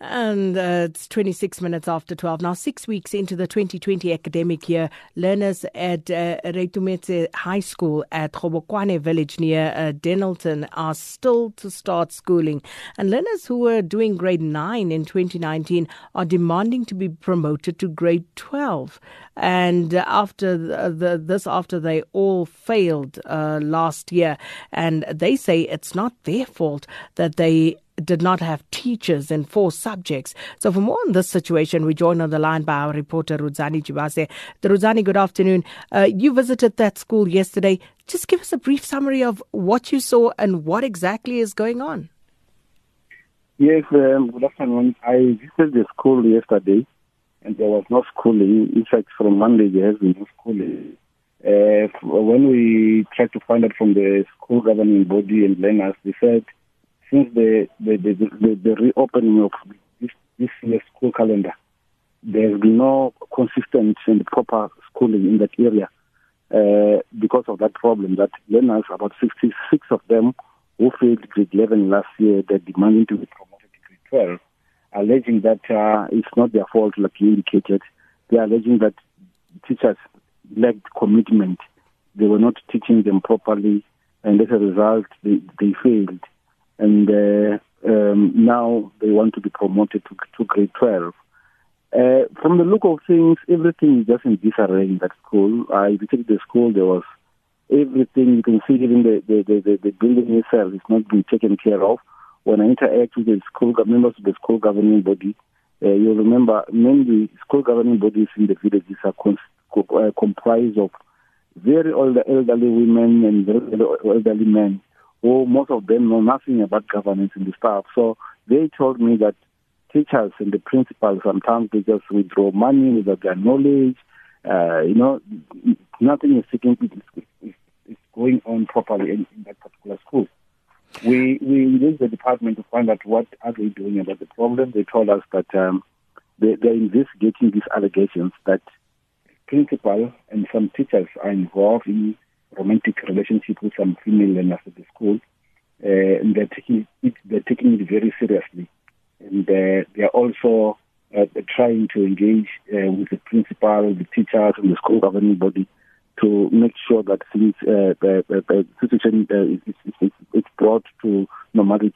And uh, it's 26 minutes after 12. Now, six weeks into the 2020 academic year, learners at uh, High School at Kgobokwane village near uh, are still to start schooling. And learners who were doing grade 9 in 2019 are demanding to be promoted to grade 12. And after the, the, this, after they all failed uh, last year, and they say it's not their fault that they did not have teachers in four subjects. So for more on this situation, we join on the line by our reporter Rudzani Tshivhase. Rudzani, good afternoon. Uh, you visited that school yesterday. Just give us a brief summary of what you saw and what exactly is going on. Yes, um, good afternoon. I visited the school yesterday and there was no schooling. In fact, from Monday there has been no schooling. Uh, when we tried to find out from the school governing body and learners, they said since the the, the, the, the reopening of this, this year's school calendar, there has been no consistent and proper schooling in that area uh, because of that problem. That learners, about 66 of them who failed grade 11 last year, they're demanding to be promoted to grade 12, alleging that uh, it's not their fault, like you indicated. They're alleging that teachers lacked commitment. They were not teaching them properly, and as a result, they, they failed and uh, um, now they want to be promoted to, to grade 12. Uh, from the look of things, everything is just in disarray in that school. I visited the school, there was everything. You can see even the, the, the, the building itself is not being taken care of. When I interact with the school members of the school governing body, uh, you'll remember mainly school governing bodies in the villages are con- uh, comprised of very old elderly women and very elderly men who most of them know nothing about governance in the staff. So they told me that teachers and the principals sometimes they just withdraw money without their knowledge. Uh, you know, nothing is taking is, is going on properly in, in, that particular school. We we engaged the department to find out what are they doing about the problem. They told us that um, they, they're investigating these allegations that principal and some teachers are involved in romantic relationship with some female learners at the school, uh, and they're taking it they're taking it very seriously, and uh, they are also uh, trying to engage uh, with the principal, the teachers, and the school governing body to make sure that things uh, the, the, the situation uh, is, is, is, brought to normality.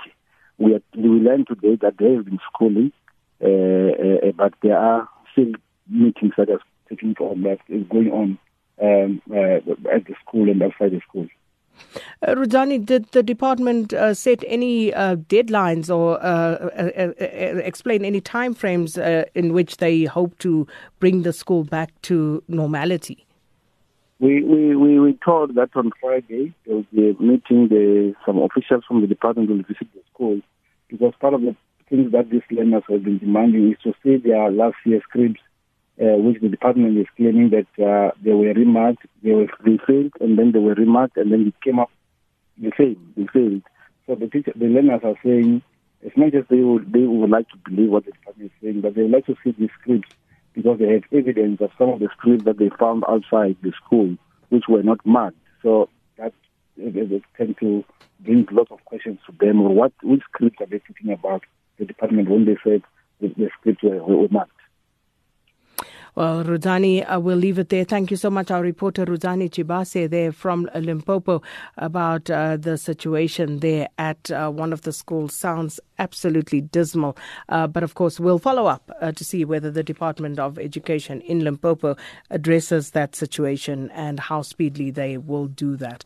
We are, we learned today that there have been schooling, uh, uh, but there are still meetings that are taking on that is going on um, uh, at the school and outside the school. Uh, Rudzani, did the department uh, set any uh, deadlines or uh, uh, uh, explain any timeframes in which they hope to bring the school back to normality? We, we, we were told that on Friday there will be a meeting. The, some officials from the department will visit the school because part of the things that these learners have been demanding is to see their last year's scripts uh, which the department is claiming that uh, they were remarked, they were they failed, and then they were remarked, and then it came up the same, they failed. So the teacher, the learners are saying it's not just they would they would like to believe what the department is saying, but they would like to see the scripts because they have evidence of some of the scripts that they found outside the school which were not marked. So that they tend to bring lots of questions to them. Or what which scripts are they thinking about the department when they said the, the scripts were, were marked? Well, Rudzani, uh, we'll leave it there. Thank you so much, our reporter Rudzani Tshivhase there from Limpopo about uh, the situation there at uh, one of the schools. Sounds absolutely dismal. Uh, but of course, we'll follow up uh, to see whether the Department of Education in Limpopo addresses that situation and how speedily they will do that.